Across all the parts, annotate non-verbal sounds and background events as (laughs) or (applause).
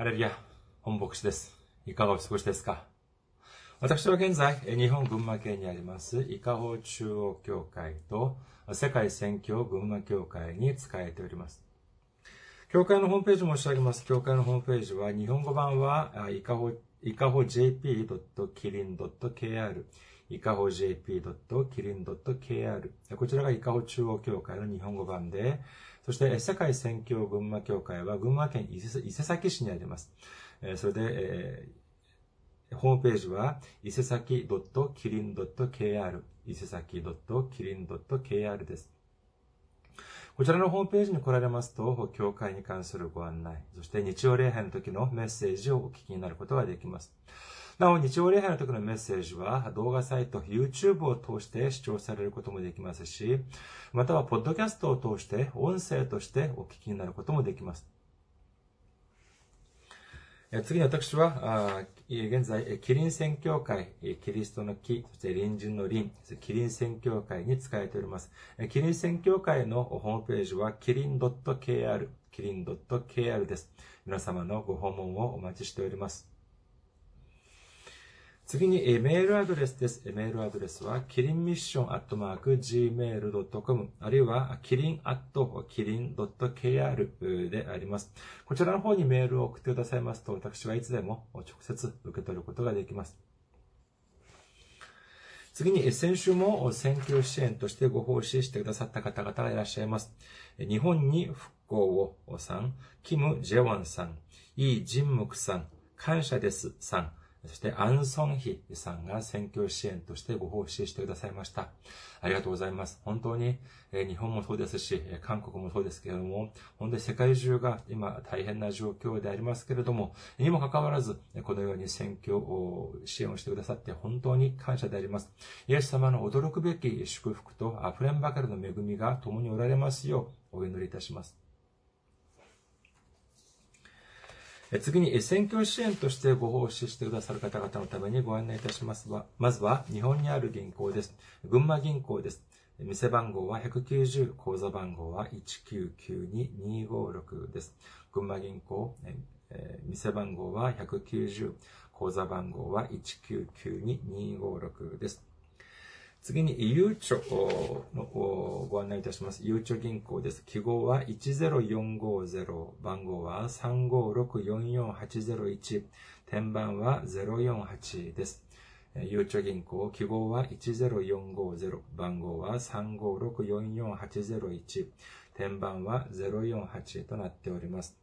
ハレルヤ、本牧師です。いかがお過ごしですか？私は現在、日本群馬県にあります、伊香保中央教会と世界宣教群馬教会に仕えております。教会のホームページ申し上げます。教会のホームページは、日本語版は、いかほ、いかほ jp.kirin.kr、いかほ jp.kirin.kr。こちらがいかほ中央教会の日本語版で、そして、世界宣教群馬教会は群馬県伊勢崎市にあります。それで、えー、ホームページは、伊勢崎 .kirin.kr、伊勢崎 .kirin.kr です。こちらのホームページに来られますと、教会に関するご案内、そして日曜礼拝の時のメッセージをお聞きになることができます。なお、日曜礼拝の時のメッセージは動画サイト、YouTube を通して視聴されることもできますし、または、ポッドキャストを通して音声としてお聞きになることもできます。次に私は、現在、キリン宣教会、キリストの木、そして隣人の輪、キリン宣教会に使えております。キリン宣教会のホームページは、キリン .kr、キリン .kr です。皆様のご訪問をお待ちしております。次に、えメールアドレスです。メールアドレスは、キリンミッションアットマーク gmail.com、あるいは、キリンアットキリン .kr であります。こちらの方にメールを送ってくださいますと、私はいつでも直接受け取ることができます。次に、先週も選挙支援としてご奉仕してくださった方々がいらっしゃいます。日本に復興をさん、キム・ジェワンさん、イ・ジンムクさん、感謝ですさん、そして、アンソンヒさんが選挙支援としてご奉仕してくださいました。ありがとうございます。本当に、え日本もそうですし、韓国もそうですけれども、本当に世界中が今大変な状況でありますけれども、にもかかわらず、このように選挙支援をしてくださって本当に感謝であります。イエス様の驚くべき祝福と溢れんばかりの恵みが共におられますようお祈りいたします。次に、選挙支援としてご奉仕してくださる方々のためにご案内いたしますは、まずは日本にある銀行です。群馬銀行です。店番号は190、口座番号は1992256です。群馬銀行、え、店番号は190、口座番号は1992256です。次に、ゆうちょのご案内いたします。ゆうちょ銀行です。記号は10450、番号は356-44801、天番は048です。ゆうちょ銀行、記号は10450、番号は356-44801、天番は048となっております。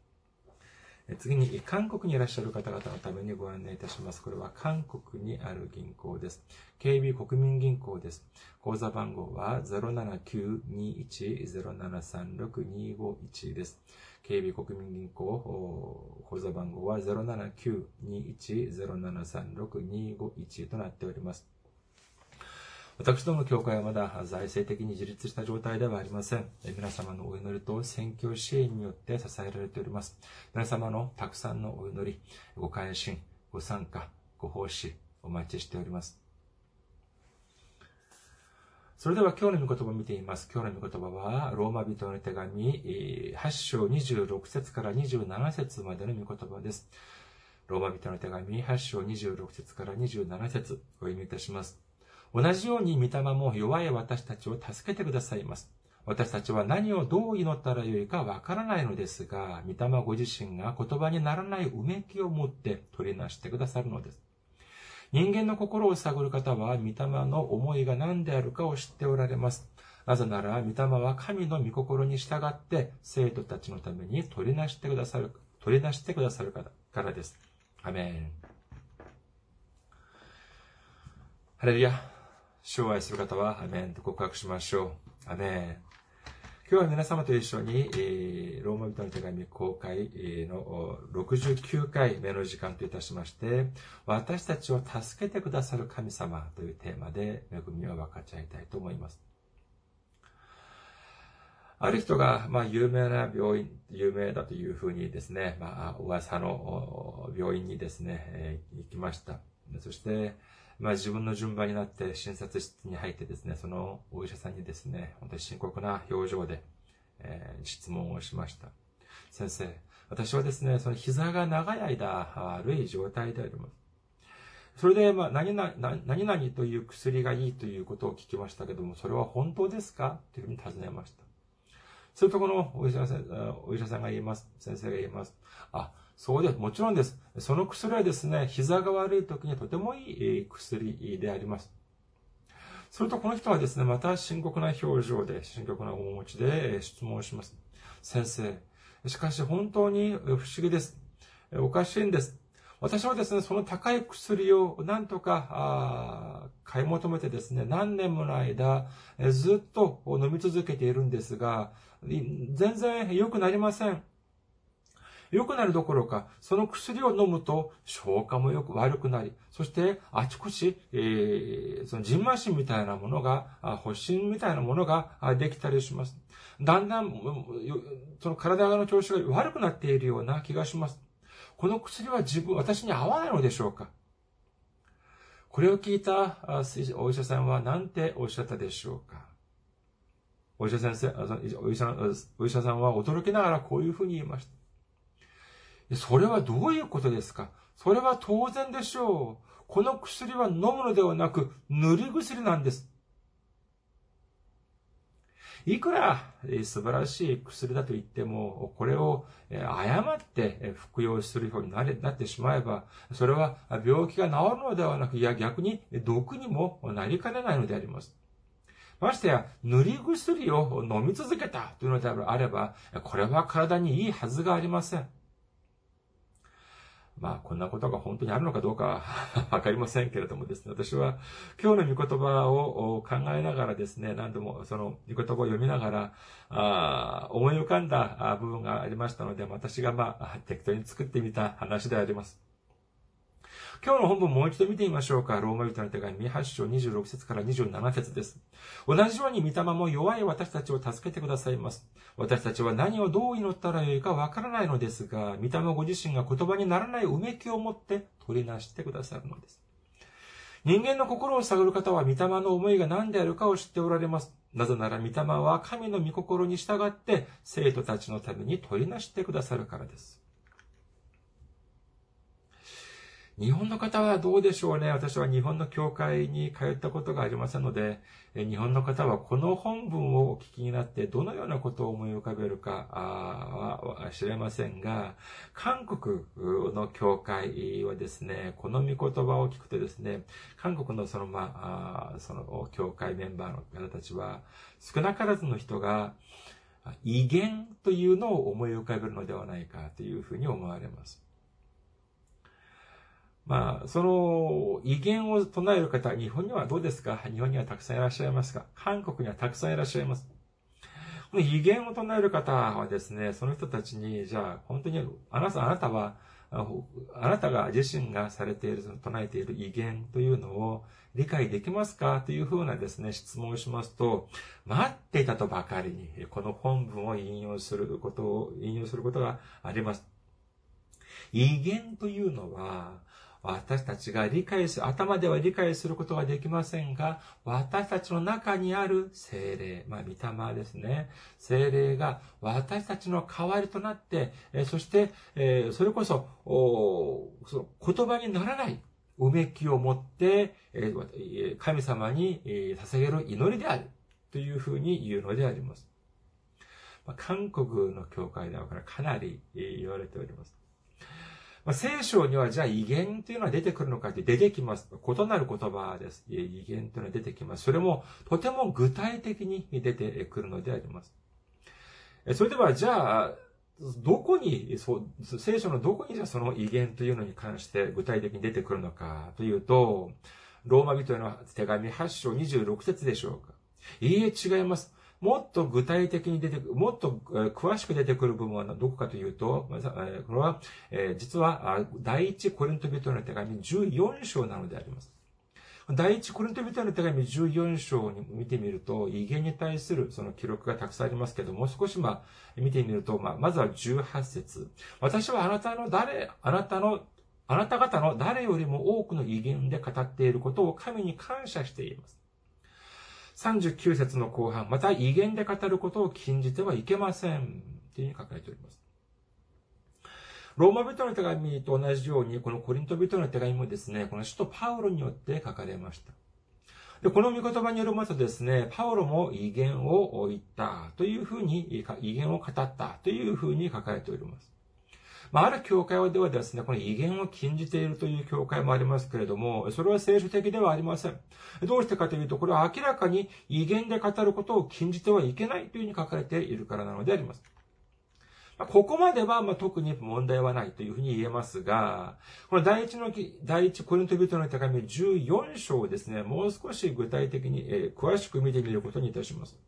次に、韓国にいらっしゃる方々のためにご案内いたします。これは韓国にある銀行です。KB 国民銀行です。口座番号は079-21-0736-251です。KB 国民銀行、口座番号は079-21-0736-251となっております。私どもの教会はまだ財政的に自立した状態ではありません。皆様のお祈りと宣教支援によって支えられております。皆様のたくさんのお祈り、ご関心、ご参加、ご奉仕、お待ちしております。それでは今日の御言葉を見ています。今日の御言葉は、ローマ人の手紙、8章26節から27節までの御言葉です。ローマ人の手紙、8章26節から27節お読みいたします。同じように御霊も弱い私たちを助けてくださいます。私たちは何をどう祈ったらよいかわからないのですが、御霊ご自身が言葉にならないうめきを持って取りなしてくださるのです。人間の心を探る方は、御霊の思いが何であるかを知っておられます。なぜなら、御霊は神の御心に従って、生徒たちのために取りなしてくださる、取りなしてくださるからです。アメン。ハレルヤ。主を愛する方は、アメンと告白しましょう。アメン。今日は皆様と一緒に、えー、ローマ人の手紙公開の69回目の時間といたしまして、私たちを助けてくださる神様というテーマで恵みを分かち合いたいと思います。ある人が、まあ、有名な病院、有名だというふうにですね、まあ、噂の病院にですね、行きました。そして、まあ自分の順番になって診察室に入ってですね、そのお医者さんにですね、本当に深刻な表情で、えー、質問をしました。先生、私はですね、その膝が長い間悪い状態であります。それで、まあ、何々、何々という薬がいいということを聞きましたけども、それは本当ですか？というふうに尋ねました。するとこのお医者さん、お医者さんが言います。先生が言います。あ、そうです。もちろんです。その薬はですね、膝が悪い時にとてもいい薬であります。するとこの人はですね、また深刻な表情で、深刻な面持ちで質問します。先生、しかし本当に不思議です。おかしいんです。私はですね、その高い薬をなんとか買い求めてですね、何年もの間、ずっと飲み続けているんですが、全然良くなりません。良くなるどころか、その薬を飲むと消化もよく悪くなり、そしてあちこち、えー、そのジンマシンみたいなものが、発疹みたいなものができたりします。だんだん、その体の調子が悪くなっているような気がします。この薬は自分、私に合わないのでしょうか？これを聞いたお医者さんは何ておっしゃったでしょうか？お医者先生、お医者お医者さんは驚きながらこういうふうに言いました。それはどういうことですか？それは当然でしょう。この薬は飲むのではなく塗り薬なんです。いくら素晴らしい薬だと言っても、これを誤って服用するようになってしまえば、それは病気が治るのではなく、いや逆に毒にもなりかねないのであります。ましてや、塗り薬を飲み続けたというのであれば、これは体にいいはずがありません。まあ、こんなことが本当にあるのかどうか (laughs) わかりませんけれどもですね、私は今日の御言葉を考えながらですね、何度もその御言葉を読みながら、あ思い浮かんだ部分がありましたので、私がまあ、適当に作ってみた話であります。今日の本文もう一度見てみましょうか。ローマ人の手紙8章26節から27節です。同じように御霊も弱い私たちを助けてくださいます。私たちは何をどう祈ったらよいかわからないのですが、御霊ご自身が言葉にならないうめきを持って取りなしてくださるのです。人間の心を探る方は御霊の思いが何であるかを知っておられます。なぜなら御霊は神の御心に従って生徒たちのために取りなしてくださるからです。日本の方はどうでしょうね。私は日本の教会に通ったことがありませんので、日本の方はこの本文をお聞きになってどのようなことを思い浮かべるかは知れませんが、韓国の教会はですね、この御言葉を聞くとですね、韓国のその、まあ、その教会メンバーの方たちは、少なからずの人が威厳というのを思い浮かべるのではないかというふうに思われます。まあ、その威厳を唱える方、日本にはどうですか？日本にはたくさんいらっしゃいますか？韓国にはたくさんいらっしゃいます。この威厳を唱える方はですね、その人たちに、じゃあ、本当に、あなた、あなたは、あなたが自身がされている、唱えている威厳というのを理解できますか？というふうなですね、質問をしますと、待っていたとばかりに、この本文を引用することを、引用することがあります。威厳というのは、私たちが理解する、頭では理解することができませんが、私たちの中にある精霊、まあ、御霊ですね。精霊が私たちの代わりとなって、えそして、えそれこそ、その言葉にならない、うめきを持って、え神様にえ捧げる祈りである。というふうに言うのであります。ま韓国の教会ではかなり言われております。まあ、聖書にはじゃあ威厳というのは出てくるのかって出てきます。異なる言葉です。威厳というのは出てきます。それもとても具体的に出てくるのであります。それではじゃあ、どこに、聖書のどこにじゃその威厳というのに関して具体的に出てくるのかというと、ローマ人への手紙8章26節でしょうか。いいえ、違います。もっと具体的に出てくる、もっと詳しく出てくる部分はどこかというと、これは、実は、第一コリント人の手紙14章なのであります。第一コリント人の手紙14章に見てみると、威厳に対するその記録がたくさんありますけども、少しま、見てみると、ま、まずは18節私はあなたの誰、あなたの、あなた方の誰よりも多くの威厳で語っていることを神に感謝しています。39節の後半、また威厳で語ることを禁じてはいけません。というふうに書かれております。ローマ人の手紙と同じように、このコリント人の手紙もですね、この使徒パウロによって書かれました。で、この御言葉によりますとですね、パウロも威厳を言ったというふうに、威厳を語ったというふうに書かれております。まあ、ある教会ではですね、この威厳を禁じているという教会もありますけれども、それは聖書的ではありません。どうしてかというと、これは明らかに威厳で語ることを禁じてはいけないというふうに書かれているからなのであります。ここまでは、ま特に問題はないというふうに言えますが、この第一の、第一コリント人の手紙14章をですね、もう少し具体的に、え詳しく見てみることにいたします。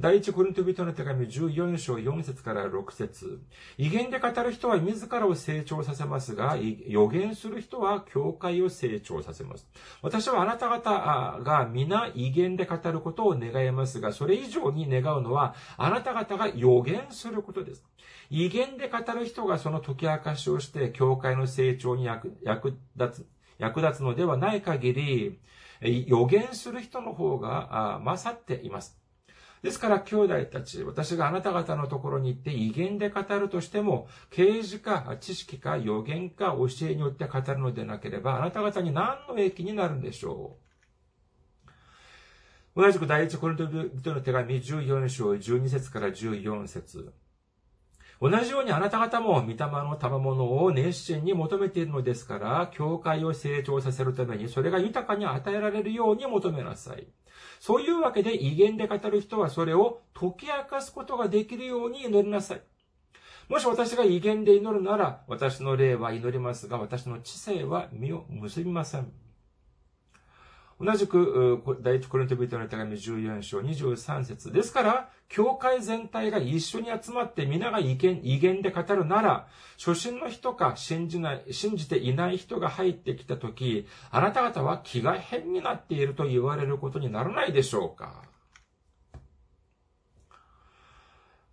第一コリント人の手紙14章4節から6節威厳で語る人は自らを成長させますが、予言する人は教会を成長させます。私はあなた方が皆威厳で語ることを願いますが、それ以上に願うのは、あなた方が予言することです。威厳で語る人がその解き明かしをして、教会の成長に役立つ、役立つのではない限り、予言する人の方が勝っています。ですから、兄弟たち、私があなた方のところに行って威厳で語るとしても、啓示か知識か予言か教えによって語るのでなければ、あなた方に何の益になるんでしょう？同じく第一コリント人の手紙14章12節から14節同じようにあなた方も御霊の賜物を熱心に求めているのですから、教会を成長させるためにそれが豊かに与えられるように求めなさい。そういうわけで威厳で語る人はそれを解き明かすことができるように祈りなさい。もし私が威厳で祈るなら、私の霊は祈りますが、私の知性は身を結びません。同じく、第一コリント人の手紙14章23節。ですから、教会全体が一緒に集まって皆が意見、威厳で語るなら、初心の人か信じない、信じていない人が入ってきたとき、あなた方は気が変になっていると言われることにならないでしょうか。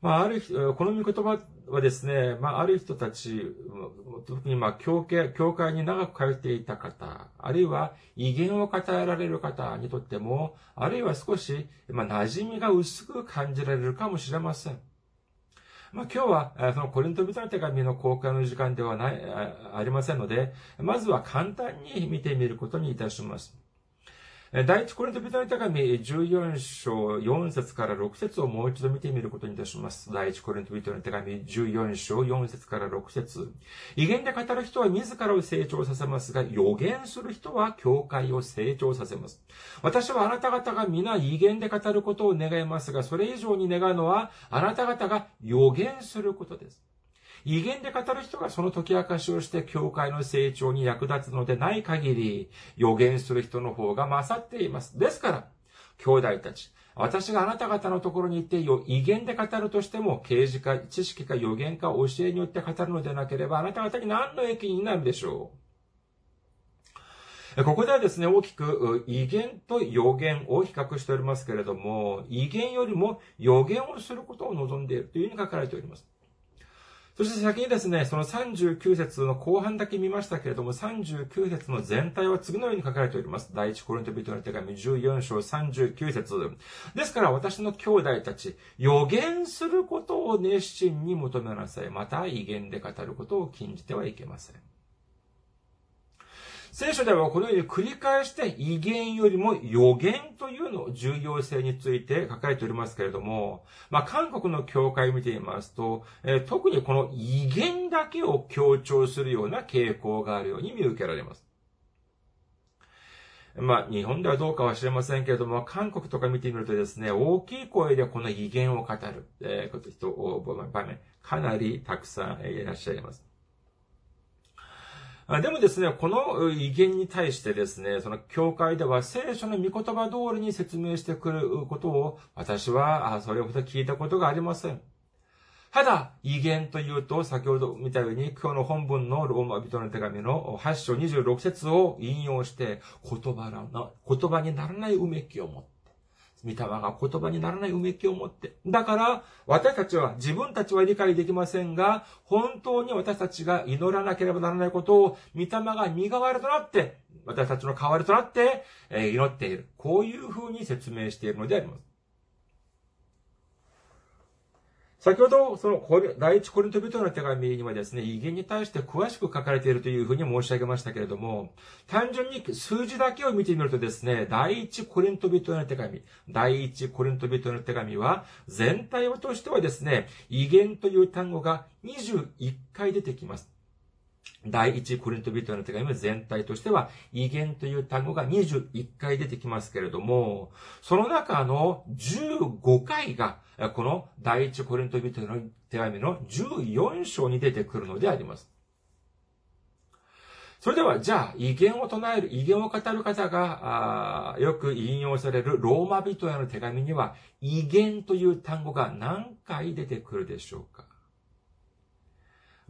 まあ、ある、この御言葉はですね、まあ、ある人たち、特にまあ、教会、教会に長く通っていた方、あるいは威厳を語られる方にとっても、あるいは少し、まあ、馴染みが薄く感じられるかもしれません。まあ、今日は、そのコリント人の手紙の公開の時間ではない、ありませんので、まずは簡単に見てみることにいたします。第一コリント人の手紙14章4節から6節をもう一度見てみることにいたします。第一コリント人の手紙14章4節から6節威厳で語る人は自らを成長させますが、予言する人は教会を成長させます。私はあなた方が皆威厳で語ることを願いますが、それ以上に願うのは、あなた方が予言することです。威厳で語る人がその解き明かしをして教会の成長に役立つのでない限り、予言する人の方が勝っています。ですから、兄弟たち、私があなた方のところに行って威厳で語るとしても、啓示か知識か予言か教えによって語るのでなければ、あなた方に何の益になるでしょう？ここではですね、大きく威厳と予言を比較しておりますけれども、威厳よりも予言をすることを望んでいるというふうに書かれております。そして先にですね、その39節の後半だけ見ましたけれども、39節の全体は次のように書かれております。第一コリント人の手紙14章39節ですから私の兄弟たち、予言することを熱心に求めなさい。また、威厳で語ることを禁じてはいけません。聖書ではこのように繰り返して威厳よりも予言というの重要性について書かれておりますけれども、まあ、韓国の教会を見ていますと、えー、特にこの威厳だけを強調するような傾向があるように見受けられます。まあ、日本ではどうかは知れませんけれども、韓国とか見てみるとですね、大きい声でこの威厳を語る、えー、人、場面、かなりたくさんいらっしゃいます。でもですね、この威厳に対してですね、その教会では聖書の御言葉通りに説明してくることを私はそれほど聞いたことがありません。ただ、威厳というと、先ほど見たように、今日の本文のローマ人の手紙の8章26節を引用して、言葉の、言葉にならないうめきを持って、御霊が言葉にならないうめきを持って。だから、私たちは、自分たちは理解できませんが、本当に私たちが祈らなければならないことを、御霊が身代わりとなって、私たちの代わりとなって、え祈っている。こういうふうに説明しているのであります。先ほど、その、第一コリント人の手紙にはですね、威厳に対して詳しく書かれているというふうに申し上げましたけれども、単純に数字だけを見てみるとですね、第一コリント人の手紙、第一コリント人の手紙は、全体を通してはですね、威厳という単語が21回出てきます。第一コリント人の手紙全体としては、威厳という単語が21回出てきますけれども、その中の15回が、この第一コリント人の手紙の14章に出てくるのであります。それでは、じゃあ、威厳を唱える、威厳を語る方が、よく引用されるローマ人への手紙には、威厳という単語が何回出てくるでしょうか？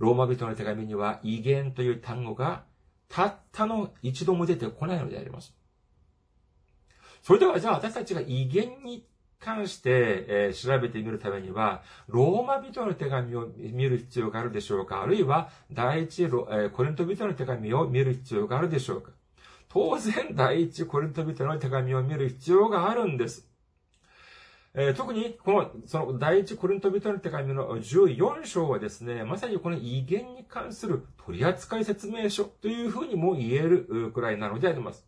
ローマ人の手紙には威厳という単語がたったの一度も出てこないのであります。それではじゃあ私たちが威厳に関して、えー、調べてみるためには、ローマ人の手紙を見る必要があるでしょうか？あるいは、第一、えー、コリント人の手紙を見る必要があるでしょうか？当然、第一コリント人の手紙を見る必要があるんです。えー、特に、この、その、第一コリント人の手紙の14章はですね、まさにこの威厳に関する取扱説明書というふうにも言えるくらいなのであります。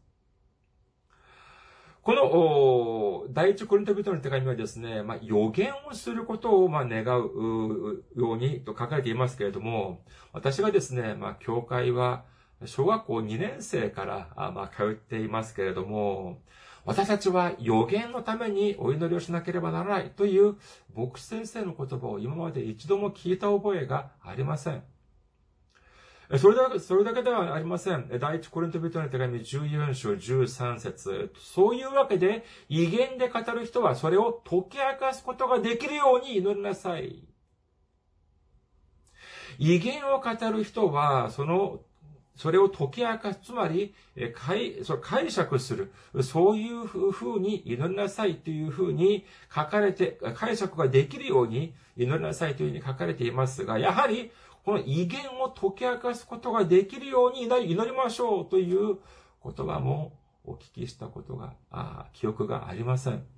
この、第一コリント人の手紙はですね、まあ、予言をすることを、まあ、願うようにと書かれていますけれども、私がですね、まあ、教会は、小学校2年生から、まあ、通っていますけれども、私たちは予言のためにお祈りをしなければならないという牧師先生の言葉を今まで一度も聞いた覚えがありません。それだけ、それだけではありません。第一コリント人の手紙14章13節そういうわけで、威厳で語る人はそれを解き明かすことができるように祈りなさい。威厳を語る人は、そのそれを解き明かす、つまり、解そ解釈する、そういうふうに祈りなさいというふうに書かれて、解釈ができるように祈りなさいというふうに書かれていますが、やはり、この威厳を解き明かすことができるように祈りましょうという言葉もお聞きしたことが、あ記憶がありません。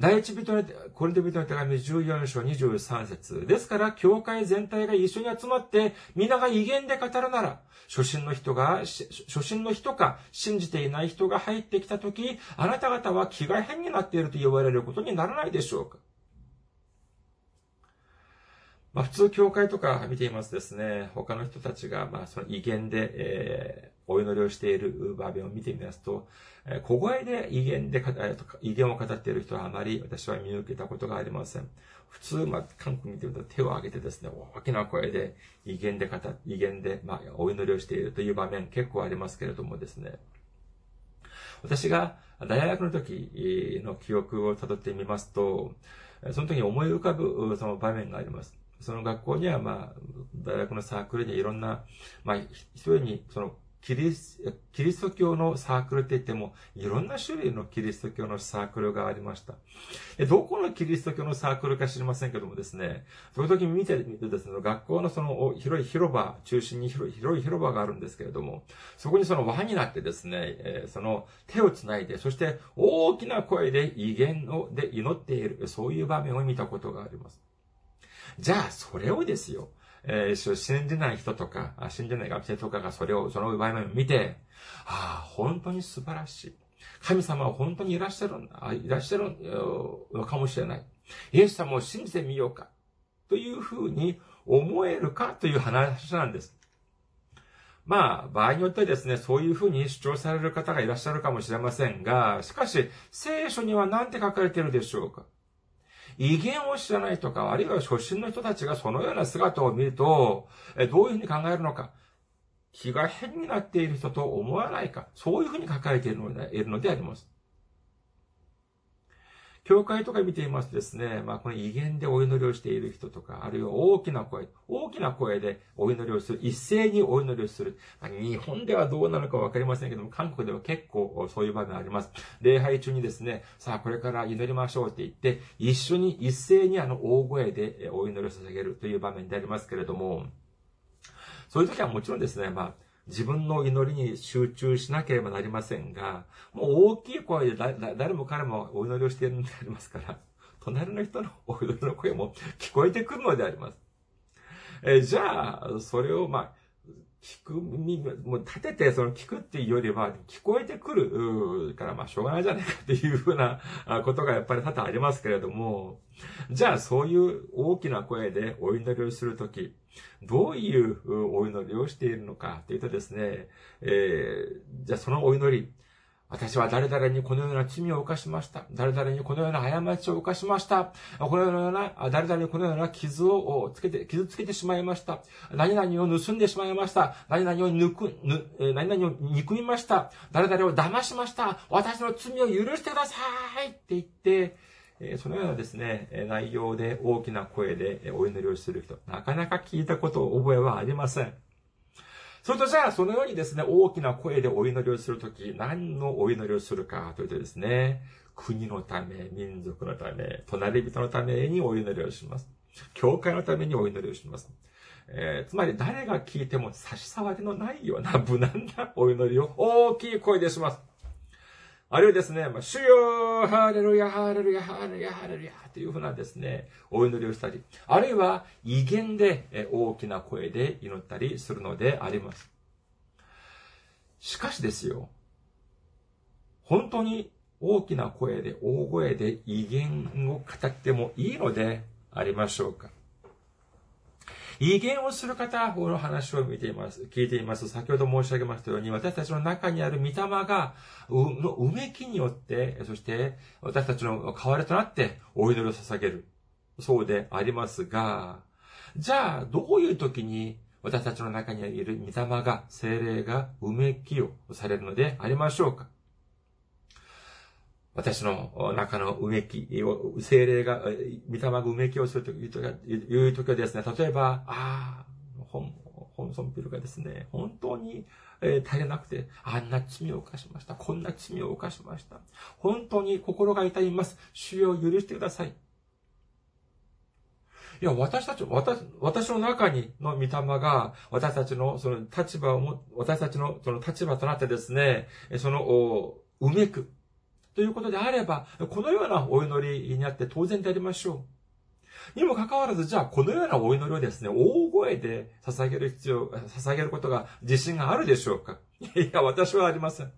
第一人の、コリント人の手紙14章23節ですから、教会全体が一緒に集まって、皆が威厳で語るなら、初心の人が、初心の人か、信じていない人が入ってきたとき、あなた方は気が変になっていると言われることにならないでしょうか。まあ、普通、教会とか見ていますですね、他の人たちが、まあ、その威厳で、えー、お祈りをしている場面を見てみますと、小声で威厳で、威厳を語っている人はあまり私は見受けたことがありません。普通、まあ、韓国見てると手を挙げてですね、大きな声で威厳で語、威厳で、まあ、お祈りをしているという場面結構ありますけれどもですね。私が大学の時の記憶を辿ってみますと、その時に思い浮かぶその場面があります。その学校には、まあ、大学のサークルにいろんな、まあ、一人に、その、キリス、ト教のサークルって言っても、いろんな種類のキリスト教のサークルがありました。どこのキリスト教のサークルか知りませんけどもですね、その時見てみてですね、学校のその広い広場、中心に広い広い広場があるんですけれども、そこにその輪になってですね、えその手をつないで、そして大きな声で威厳をで祈っている、そういう場面を見たことがあります。じゃあ、それをですよ、えー、信じない人とか、信じない学生とかがそれを、その場面を見て、ああ、本当に素晴らしい。神様は本当にいらっしゃるんだ、いらっしゃるのかもしれない。イエス様を信じてみようか。というふうに思えるか？という話なんです。まあ、場合によってですね、そういうふうに主張される方がいらっしゃるかもしれませんが、しかし、聖書には何て書かれているでしょうか？威厳を知らないとか、あるいは初心の人たちがそのような姿を見ると、どういうふうに考えるのか、気が変になっている人と思わないか、そういうふうに書かれているのであります。教会とか見ていますとですね、まあこの威厳でお祈りをしている人とか、あるいは大きな声、大きな声でお祈りをする、一斉にお祈りをする。まあ、日本ではどうなのかわかりませんけども、韓国では結構そういう場面あります。礼拝中にですね、さあこれから祈りましょうって言って、一緒に一斉にあの大声でお祈りを捧げるという場面でありますけれども、そういう時はもちろんですね、まあ、自分の祈りに集中しなければなりませんが、もう大きい声で誰も彼もお祈りをしているのでありますから、(laughs) 隣の人のお祈りの声も聞こえてくるのであります。えじゃあ、それを、まあ、聞く耳、もう立ててその聞くっていうよりは、聞こえてくるから、まあしょうがないじゃないかっていうふうなことがやっぱり多々ありますけれども、じゃあそういう大きな声でお祈りをするとき、どういうお祈りをしているのかっていうとですね、えー、じゃあそのお祈り、私は誰々にこのような罪を犯しました。誰々にこのような過ちを犯しました。このような、誰々にこのような傷をつけて、傷つけてしまいました。何々を盗んでしまいました。何々を抜く、ぬ、何々を憎みました。誰々を騙しました。私の罪を許してくださいって言って、そのようなですね、内容で大きな声でお祈りをする人、なかなか聞いたことを覚えはありません。それとじゃあ、そのようにですね、大きな声でお祈りをするとき、何のお祈りをするかというとですね、国のため、民族のため、隣人のためにお祈りをします。教会のためにお祈りをします。えー、つまり誰が聞いても差し障りのないような無難なお祈りを大きい声でします。あるいはですね、まあ、主よハレルヤ、ハレルヤ、ハレルヤ、ハレルヤというふうなですね、お祈りをしたり、あるいは威厳で大きな声で祈ったりするのであります。しかしですよ、本当に大きな声で、大声で威厳を語ってもいいのでありましょうか威厳をする方の話を見ています、聞いています。先ほど申し上げましたように、私たちの中にある御霊が、のうめきによって、そして私たちの代わりとなってお祈りを捧げる。そうでありますが、じゃあ、どういう時に私たちの中にいる御霊が、精霊がうめきをされるのでありましょうか？私の中のうめき、精霊が、御霊がうめきをするという時はですね、例えば、ああ、本、本尊ピルがですね、本当に、えー、足りなくて、あんな罪を犯しました。こんな罪を犯しました。本当に心が痛みます。主よ許してください。いや、私たち、私、私の中にの御霊が、私たちのその立場をも、私たちのその立場となってですね、その、うめく、ということであれば、このようなお祈りにあって当然でありましょう。にもかかわらず、じゃあ、このようなお祈りをですね、大声で捧げる必要、捧げることが自信があるでしょうか？いや、私はありません。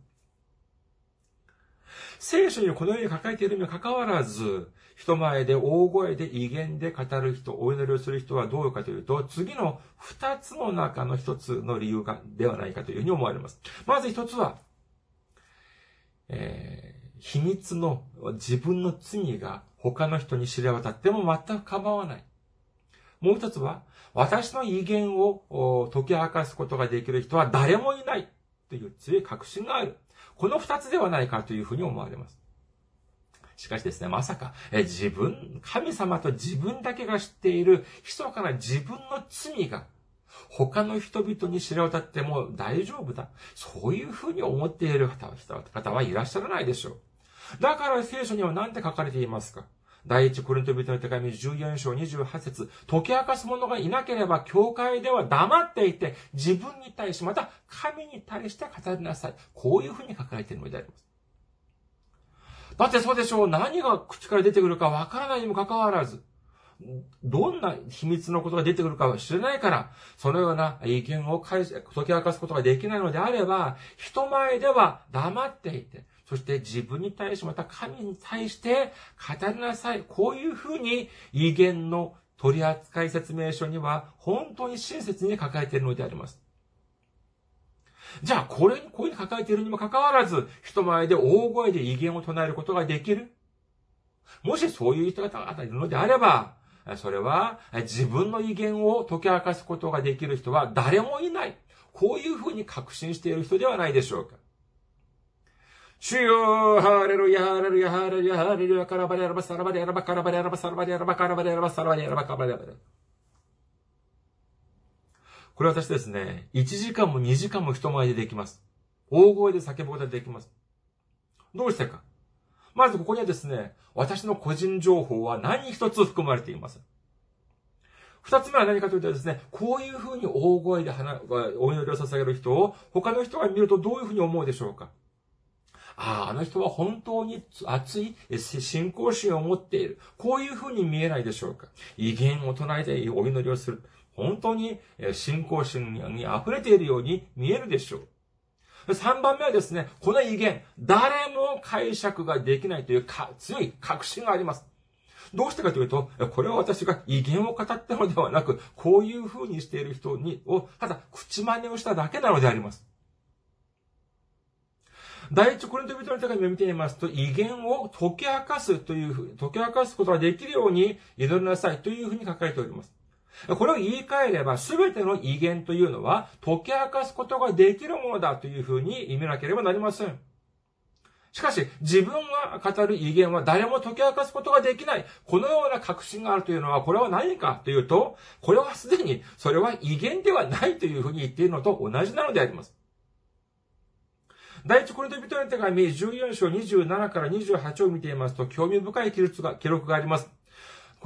聖書にこのように書かれているにもかかわらず、人前で大声で威厳で語る人、お祈りをする人はどうかというと、次の二つの中の一つの理由が、ではないかというふうに思われます。まず一つは、えー秘密の自分の罪が他の人に知れ渡っても全く構わない。もう一つは、私の威厳を解き明かすことができる人は誰もいないという強い確信がある。この二つではないかというふうに思われます。しかしですね、まさか、え自分、神様と自分だけが知っている、密かな自分の罪が他の人々に知れ渡っても大丈夫だ。そういうふうに思っている方方はいらっしゃらないでしょう。だから聖書には何て書かれていますか？第一コリント人の手紙14章28節解き明かす者がいなければ教会では黙っていて自分に対しまた神に対して語りなさい。こういうふうに書かれているのであります。だってそうでしょう。何が口から出てくるかわからないにもかかわらず、どんな秘密のことが出てくるかは知れないから、そのような意見を解き明かすことができないのであれば、人前では黙っていて、そして自分に対し、また神に対して語りなさい。こういうふうに威厳の取扱説明書には本当に親切に書かれているのであります。じゃあ、これに、こういうふうに書かれているにもかかわらず、人前で大声で威厳を唱えることができる？もしそういう人方がいるのであれば、それは自分の威厳を解き明かすことができる人は誰もいない。こういうふうに確信している人ではないでしょうか。主よハレルヤ、ハレルヤ、ハレルヤ、ハレルヤ、カラバレラバ、サラバレラバ、カラバレラバ、サラバレラバ、カラバレラバ、サラバレラバ、カラバレラバ。これ私ですね、1時間も2時間も人前でできます。大声で叫ぶことができます。どうしてかまずここにはですね、私の個人情報は何一つ含まれていません。二つ目は何かというとですね、こういうふうに大声でお祈りを捧げる人を他の人が見るとどういうふうに思うでしょうかああ、あの人は本当に熱い信仰心を持っている。こういうふうに見えないでしょうか。威厳を唱えてお祈りをする。本当に信仰心に溢れているように見えるでしょう。3番目はですね、この威厳、誰も解釈ができないという強い確信があります。どうしてかというと、これは私が威厳を語ったのではなく、こういう風にしている人に、を、ただ口真似をしただけなのであります。第一コリント人の手紙を見てみますと、威厳を解き明かすというふうに、解き明かすことができるように祈りなさいというふうに書かれております。これを言い換えれば、すべての威厳というのは、解き明かすことができるものだというふうに意味なければなりません。しかし、自分が語る威厳は誰も解き明かすことができない。このような確信があるというのは、これは何かというと、これはすでに、それは威厳ではないというふうに言っているのと同じなのであります。第一コリント人の手紙14章27から28を見ていますと、興味深い記録が記録があります。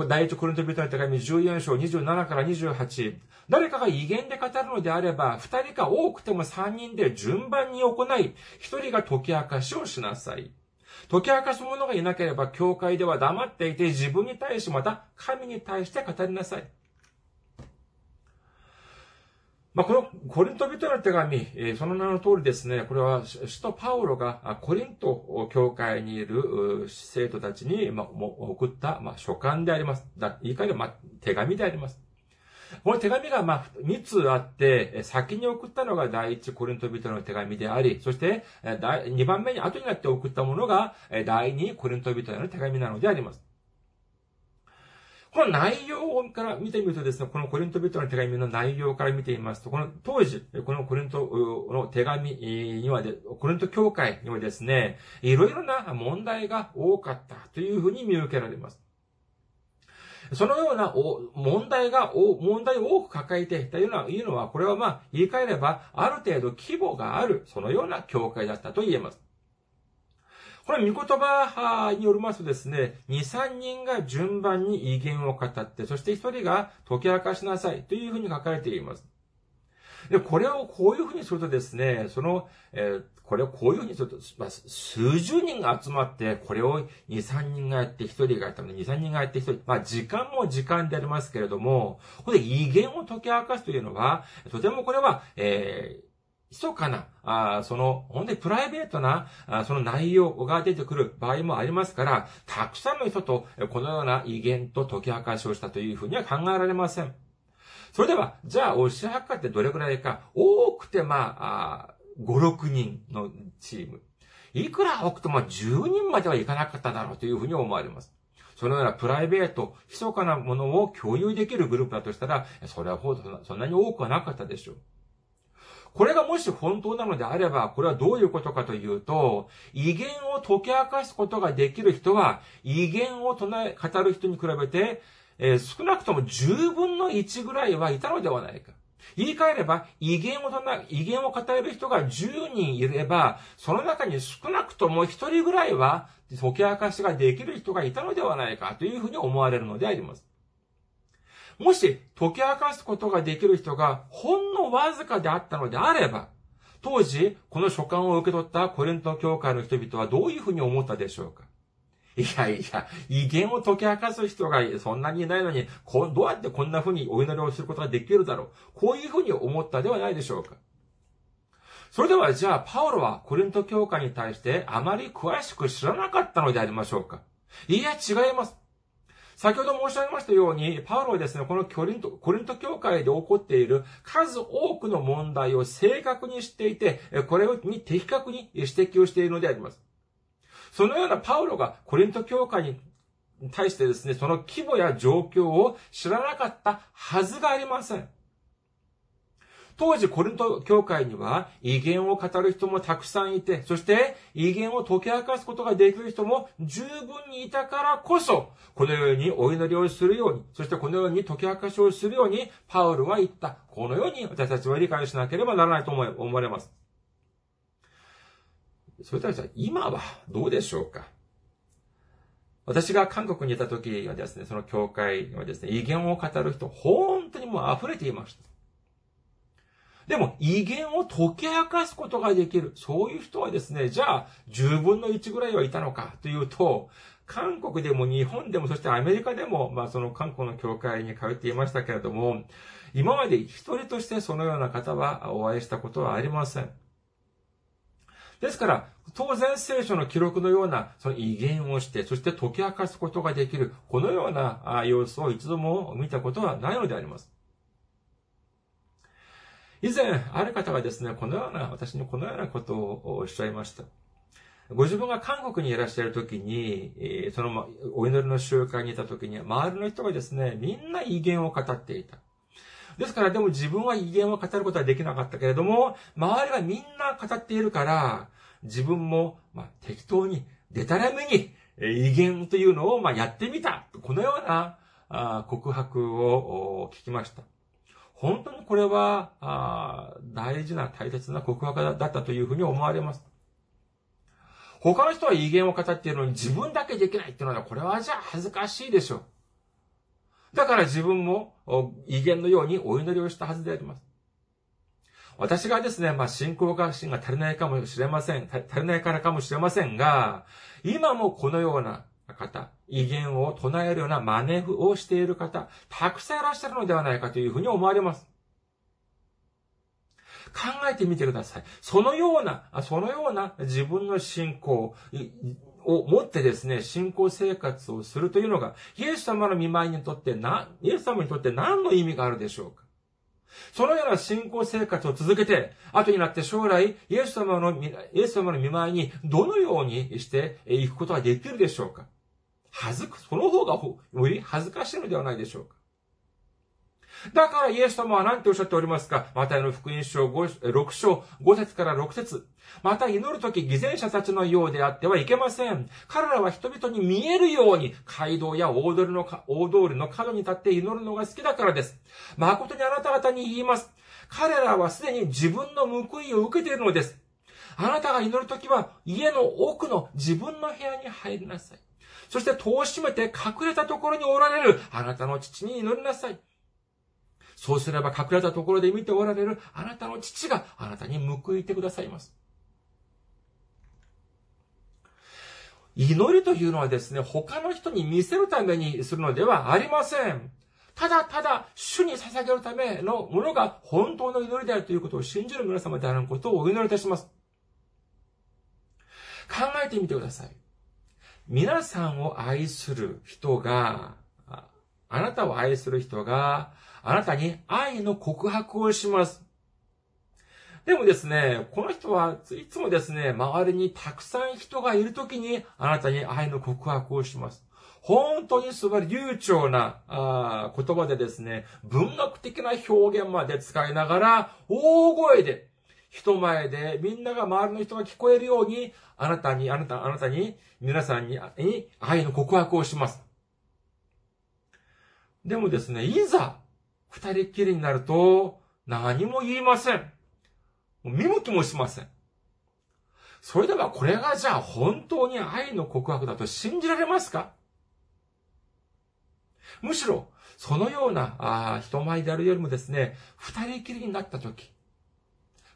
第一コリント人の手紙14章27から28。誰かが威厳で語るのであれば、二人か多くても三人で順番に行い、一人が解き明かしをしなさい。解き明かす者がいなければ、教会では黙っていて、自分に対し、また神に対して語りなさい。まあ、このコリント人の手紙、その名の通りですね、これは首都パウロがコリント教会にいる生徒たちに送った書簡であります。言い換えれば手紙であります。この手紙が、まあ、3つあって、先に送ったのが第一コリント人の手紙であり、そして、2番目に後になって送ったものが、第二コリント人への手紙なのであります。この内容から見てみるとですね、このコリント人の手紙の内容から見てみますと、この当時、このコリントの手紙にはで、コリント教会にはですね、いろいろな問題が多かったというふうに見受けられます。そのような問題が、問題を多く抱えていたような、いうのは、これはまあ、言い換えれば、ある程度規模がある、そのような教会だったと言えます。これ、見言葉によりますとですね、2、3人が順番に威厳を語って、そして1人が解き明かしなさいというふうに書かれています。で、これをこういうふうにするとですね、その、えー、これをこういうふうにすると、まあ、数十人が集まって、これを2、3人がやって、1人がやったので、2、3人がやって、1人、まあ、時間も時間でありますけれども、ここで威厳を解き明かすというのは、とてもこれは、えー、密かな、あその、本当にプライベートな、あその内容が出てくる場合もありますから、たくさんの人とこのような威厳と解き明かしをしたというふうには考えられません。それでは、じゃあ、押し量ってどれくらいか、多くてまあ、あ5、6人のチーム。いくら多くても10人まではいかなかっただろうというふうに思われます。そのようなプライベート、密かなものを共有できるグループだとしたら、それはそんなに多くはなかったでしょう。これがもし本当なのであれば、これはどういうことかというと、威厳を解き明かすことができる人は、威厳を唱え、語る人に比べて、えー、少なくとも10分の1ぐらいはいたのではないか。言い換えれば、威厳を唱え、威厳を語る人が10人いれば、その中に少なくとも1人ぐらいは、解き明かしができる人がいたのではないかというふうに思われるのであります。もし解き明かすことができる人がほんのわずかであったのであれば、当時、この書簡を受け取ったコリント教会の人々はどういうふうに思ったでしょうか？いやいや、威厳を解き明かす人がそんなにいないのに、こどうやってこんなふうにお祈りをすることができるだろう？こういうふうに思ったではないでしょうか？それではじゃあ、パウロはコリント教会に対してあまり詳しく知らなかったのでありましょうか？いや、違います。先ほど申し上げましたように、パウロはですね、このコリント、コリント教会で起こっている数多くの問題を正確に知っていて、これに的確に指摘をしているのであります。そのようなパウロがコリント教会に対してですね、その規模や状況を知らなかったはずがありません。当時コリント教会には威厳を語る人もたくさんいて、そして威厳を解き明かすことができる人も十分にいたからこそ、このようにお祈りをするように、そしてこのように解き明かしをするように、パウルは言った。このように私たちは理解しなければならないと思われます。それではじゃあ今はどうでしょうか？私が韓国にいた時はですね、その教会はですね、威厳を語る人、本当にもう溢れていました。でも、威厳を解き明かすことができる。そういう人はですね、じゃあ、10分の1ぐらいはいたのかというと、韓国でも日本でも、そしてアメリカでも、まあその韓国の教会に通っていましたけれども、今まで一人としてそのような方はお会いしたことはありません。ですから、当然聖書の記録のような、その威厳をして、そして解き明かすことができる、このような様子を一度も見たことはないのであります。以前、ある方がですね、このような、私にこのようなことをおっしゃいました。ご自分が韓国にいらっしゃるときに、そのお祈りの集会にいたときに、周りの人がですね、みんな威厳を語っていた。ですから、でも自分は威厳を語ることはできなかったけれども、周りがみんな語っているから、自分も、まあ、適当に、でたらめに、威厳というのを、まあ、やってみた。このような告白を聞きました。本当にこれはあ大事な大切な告白だったというふうに思われます。他の人は威厳を語っているのに自分だけできないっていうのは、これはじゃあ恥ずかしいでしょう。だから自分も威厳のようにお祈りをしたはずであります。私がですね、まあ、信仰学心が足りないかもしれません。足りないからかもしれませんが、今もこのような方、威厳を唱えるような真似をしている方、たくさんいらっしゃるのではないかというふうに思われます。考えてみてください。そのような、そのような自分の信仰を持ってですね、信仰生活をするというのが、イエス様の見舞いにとってな、イエス様にとって何の意味があるでしょうかそのような信仰生活を続けて、後になって将来、イエス様の、イエス様の見舞いにどのようにしていくことができるでしょうか恥ずく、その方がより恥ずかしいのではないでしょうかだからイエス様は何ておっしゃっておりますか？マタイの福音書6章5節から6節また祈るとき偽善者たちのようであってはいけません。彼らは人々に見えるように街道や大通りの大通りの角に立って祈るのが好きだからです。誠にあなた方に言います。彼らはすでに自分の報いを受けているのです。あなたが祈るときは家の奥の自分の部屋に入りなさい。そして戸を閉めて隠れたところにおられるあなたの父に祈りなさい。そうすれば隠れたところで見ておられるあなたの父があなたに報いてくださいます。祈りというのはですね、他の人に見せるためにするのではありません。ただただ主に捧げるためのものが本当の祈りであるということを信じる皆様であることをお祈りいたします。考えてみてください。皆さんを愛する人が、あなたを愛する人が、あなたに愛の告白をします。でもですね、この人はいつもですね、周りにたくさん人がいるときにあなたに愛の告白をします。本当に素晴らしい流暢なあ言葉でですね、文学的な表現まで使いながら、大声で、人前でみんなが周りの人が聞こえるように、あなたに、あなた、あなたに、皆さんに愛の告白をします。でもですね、いざ、二人っきりになると、何も言いません。見向きもしません。それではこれがじゃあ本当に愛の告白だと信じられますか？むしろ、そのようなあ人前であるよりもですね、二人きりになったとき、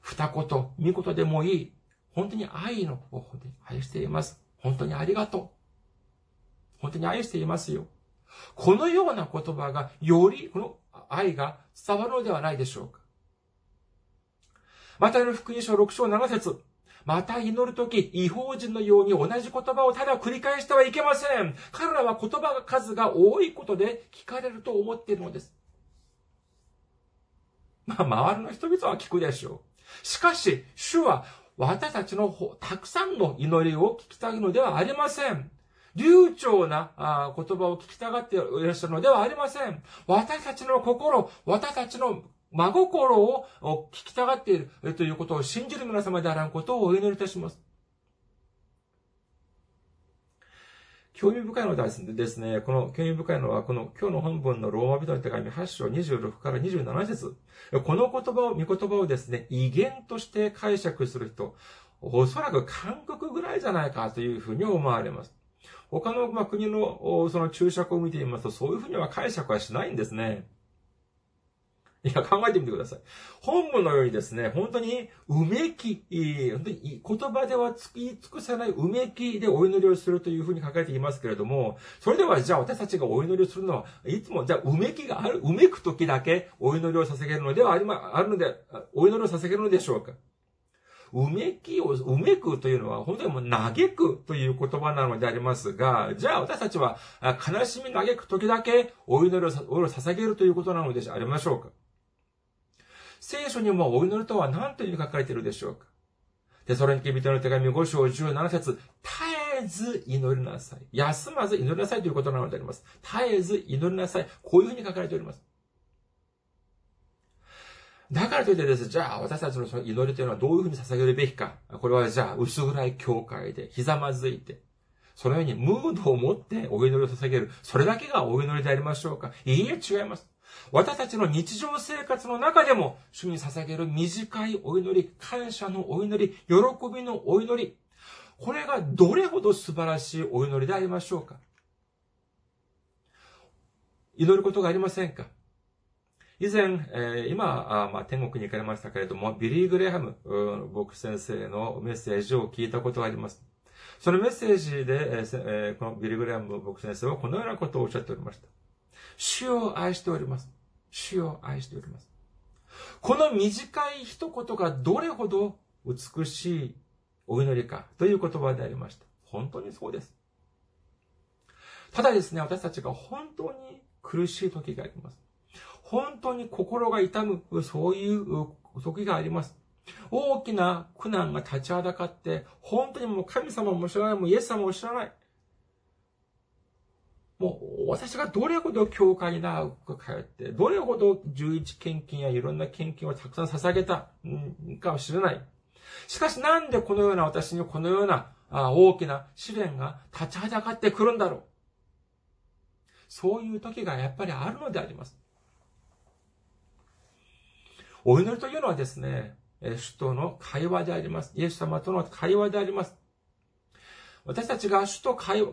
二言、三言でもいい、本当に愛の、本当に愛しています。本当にありがとう。本当に愛していますよ。このような言葉がよりこの愛が伝わるのではないでしょうか。またの福音書6章7節また祈るとき、違法人のように同じ言葉をただ繰り返してはいけません。彼らは言葉が数が多いことで聞かれると思っているのです。まあ、周りの人々は聞くでしょう。しかし、主は私たちのたくさんの祈りを聞きたいのではありません。流暢な言葉を聞きたがっていらっしゃるのではありません。私たちの心、私たちの真心を聞きたがっているということを信じる皆様であらんことをお祈りいたします。興味深いのはですね、この興味深いのは、この今日の本文のローマ人の手紙8章26から27節この言葉を、見言葉をですね、威厳として解釈する人、おそらく韓国ぐらいじゃないかというふうに思われます。他の国のその注釈を見てみますと、そういうふうには解釈はしないんですね。いや、考えてみてください。本文のようにですね、本当に、うめき、本当に言葉では言い尽くさないうめきでお祈りをするというふうに書かれていますけれども、それではじゃあ私たちがお祈りをするのは、いつもじゃあうめきがある、うめく時だけお祈りを捧げるのではありま、あるので、お祈りを捧げるのでしょうか。うめきを、うめくというのは、本当にもう嘆くという言葉なのでありますが、じゃあ私たちは、悲しみ嘆く時だけお祈りを捧げるということなのでありましょうか。聖書にもお祈りとは何というに書かれているでしょうか？テソロニケ人の手紙5章17節絶えず祈りなさい。休まず祈りなさいということなのであります。絶えず祈りなさい。こういうふうに書かれております。だからといってです、じゃあ私たちのその祈りというのはどういうふうに捧げるべきか。これはじゃあ薄暗い教会でひざまずいて、そのようにムードを持ってお祈りを捧げる。それだけがお祈りでありましょうか？いいえ、違います。私たちの日常生活の中でも、主に捧げる短いお祈り、感謝のお祈り、喜びのお祈り、これがどれほど素晴らしいお祈りでありましょうか？祈ることがありませんか？以前、えー、今、まあ、天国に行かれましたけれども、ビリー・グレハム牧師先生のメッセージを聞いたことがあります。そのメッセージで、えー、このビリー・グレハム牧師先生はこのようなことをおっしゃっておりました。主を愛しております。主を愛しております。この短い一言がどれほど美しいお祈りかという言葉でありました。本当にそうです。ただですね、私たちが本当に苦しい時があります。本当に心が痛む、そういう時があります。大きな苦難が立ちはだかって、本当にもう神様も知らない、もうイエス様も知らない。もう私がどれほど教会に長く通って、どれほど11献金やいろんな献金をたくさん捧げたかもしれない。しかしなんでこのような私にこのような大きな試練が立ちはだかってくるんだろう。そういう時がやっぱりあるのであります。お祈りというのはですね、主との会話であります。イエス様との会話であります。私たちが主と会話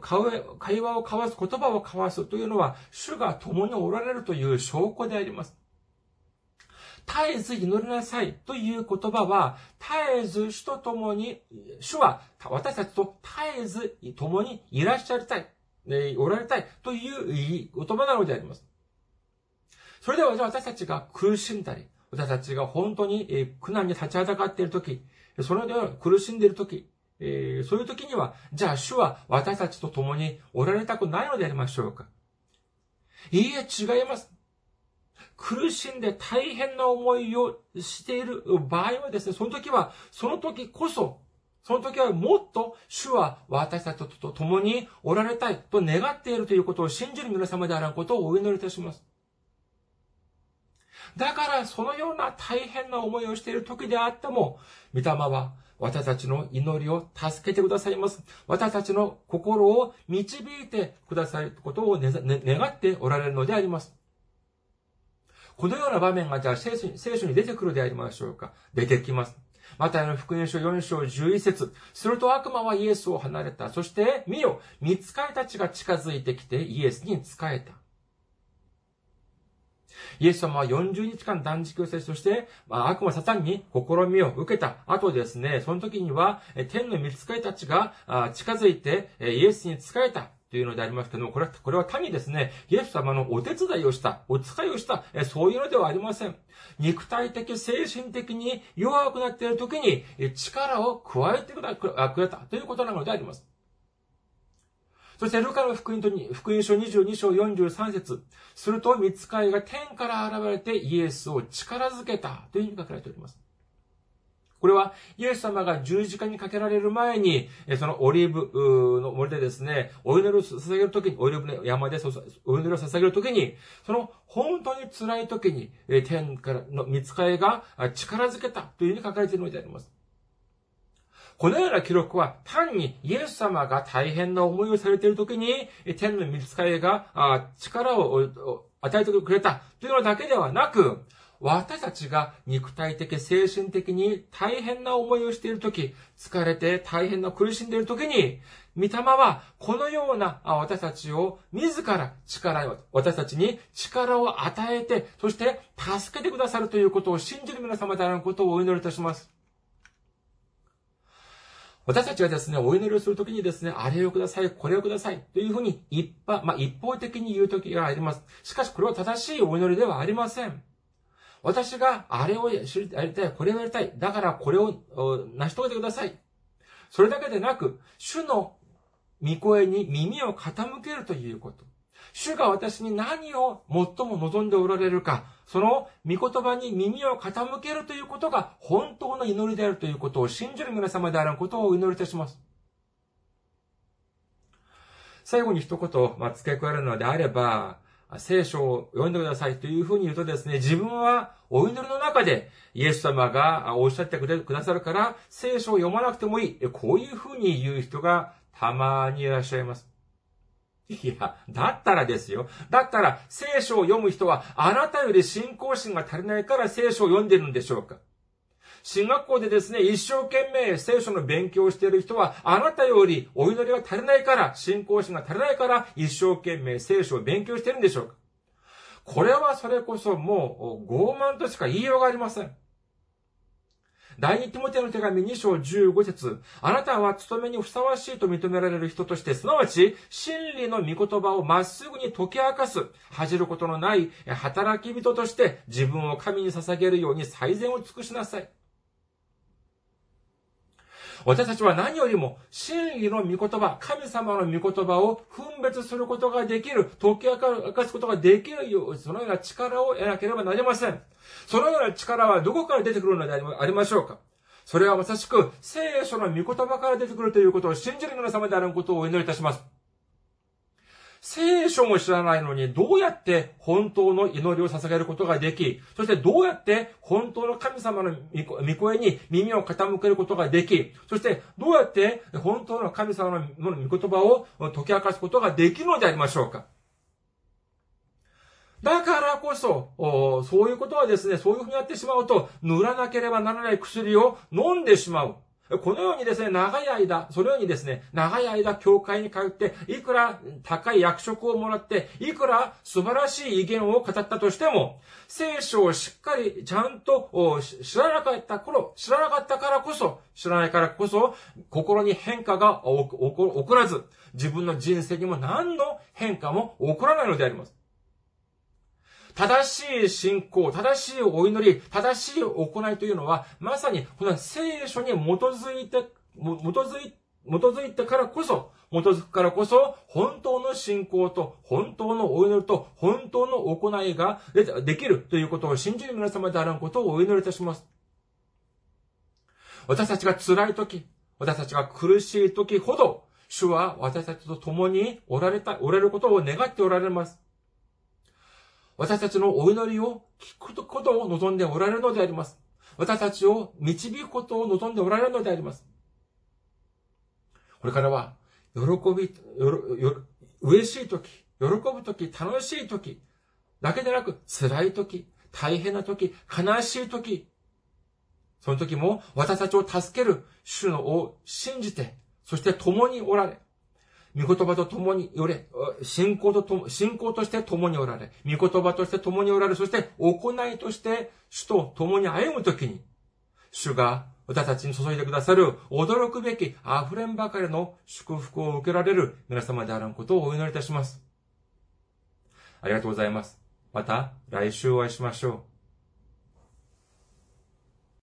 を交わす、言葉を交わすというのは、主が共におられるという証拠であります。絶えず祈りなさいという言葉は、絶えず主と共に、主は私たちと絶えず共にいらっしゃりたい、おられたいという言葉なのであります。それでは、私たちが苦しんだり、私たちが本当に苦難に立ちはだかっているとき、そのように苦しんでいるとき、えー、そういう時には、じゃあ主は私たちと共におられたくないのでありましょうか？いいえ、違います。苦しんで大変な思いをしている場合はですね、その時は、その時こそ、その時はもっと主は私たちと共におられたいと願っているということを信じる皆様であることをお祈りいたします。だからそのような大変な思いをしている時であっても、御霊は私たちの祈りを助けてくださいます。私たちの心を導いてくださることを、ね、願っておられるのであります。このような場面がじゃあ聖書に出てくるでありましょうか出てきます。またの福音書4章11節すると悪魔はイエスを離れた。そして、見よ、見つかいたちが近づいてきてイエスに仕えた。イエス様は40日間断食をせ、そして、まあ、悪魔サタンに試みを受けた後ですね、その時には、天の見つかりたちが近づいて、イエスに仕えた。というのでありますけども、これは、これは単にですね、イエス様のお手伝いをした、お使いをした、そういうのではありません。肉体的、精神的に弱くなっている時に力を加えてくれたということなのであります。そして、ルカの福音と福音書22章43節すると、見つかいが天から現れてイエスを力づけたというふうに書かれております。これは、イエス様が十字架にかけられる前に、そのオリーブの森でですね、お祈りを捧げるときに、オリーブの山でお祈りを捧げるときに、その本当に辛いときに、天からの見つかいが力づけたというふうに書かれているのであります。このような記録は単にイエス様が大変な思いをされている時に、天の見つかりが力を与えてくれたというのだけではなく、私たちが肉体的、精神的に大変な思いをしているとき、疲れて大変な苦しんでいるときに、御霊はこのような私たちを自ら力を、私たちに力を与えて、そして助けてくださるということを信じる皆様であることをお祈りいたします。私たちはですね、お祈りをするときにですね、あれをください、これをください、というふうに一般、まあ、一方的に言うときがあります。しかし、これは正しいお祈りではありません。私があれをやりたい、これをやりたい、だからこれを成し遂げてください。それだけでなく、主の御声に耳を傾けるということ。主が私に何を最も望んでおられるか、その御言葉に耳を傾けるということが本当の祈りであるということを信じる皆様であることをお祈りいたします。最後に一言、まあ、付け加えるのであれば、聖書を読んでくださいというふうに言うとですね、自分はお祈りの中でイエス様がおっしゃってくれくださるから聖書を読まなくてもいい。こういうふうに言う人がたまにいらっしゃいます。いや、だったらですよ。だったら、聖書を読む人は、あなたより信仰心が足りないから聖書を読んでるんでしょうか進学校でですね、一生懸命聖書の勉強をしている人は、あなたよりお祈りが足りないから、信仰心が足りないから、一生懸命聖書を勉強してるんでしょうかこれはそれこそもう傲慢としか言いようがありません。第二ティモテの手紙2章15節あなたは務めにふさわしいと認められる人として、すなわち、真理の御言葉をまっすぐに解き明かす、恥じることのない働き人として、自分を神に捧げるように最善を尽くしなさい。私たちは何よりも真理の御言葉、神様の御言葉を分別することができる、解き明かすことができるよう、そのような力を得なければなりません。そのような力はどこから出てくるのでありましょうか？それはまさしく聖書の御言葉から出てくるということを信じる皆様であることをお祈りいたします。聖書も知らないのに、どうやって本当の祈りを捧げることができ、そしてどうやって本当の神様の御声に耳を傾けることができ、そしてどうやって本当の神様の御言葉を解き明かすことができるのでありましょうか。だからこそ、そういうことはですね、そういうふうにやってしまうと、塗らなければならない薬を飲んでしまう。このようにですね、長い間、そのようにですね、長い間、教会に通って、いくら高い役職をもらって、いくら素晴らしい意見を語ったとしても、聖書をしっかりちゃんと知らなかった頃、知らなかったからこそ、知らないからこそ、心に変化が起こらず、自分の人生にも何の変化も起こらないのであります。正しい信仰、正しいお祈り、正しい行いというのは、まさに、この聖書に基づいて、基づい、基づいてからこそ、基づくからこそ、本当の信仰と、本当のお祈りと、本当の行いができるということを信じる皆様であることをお祈りいたします。私たちが辛い時、私たちが苦しい時ほど、主は私たちと共におられた、おられることを願っておられます。私たちのお祈りを聞くことを望んでおられるのであります。私たちを導くことを望んでおられるのであります。これからは、喜び、嬉しい時、喜ぶ時、楽しい時、だけでなく、辛い時、大変な時、悲しい時、その時も私たちを助ける主のを信じて、そして共におられ、御言葉と共におれ、信仰とと、信仰として共におられ、御言葉として共におられ、そして行いとして主と共に歩むときに、主が私たちに注いでくださる驚くべき溢れんばかりの祝福を受けられる皆様であることをお祈りいたします。ありがとうございます。また来週お会いしましょう。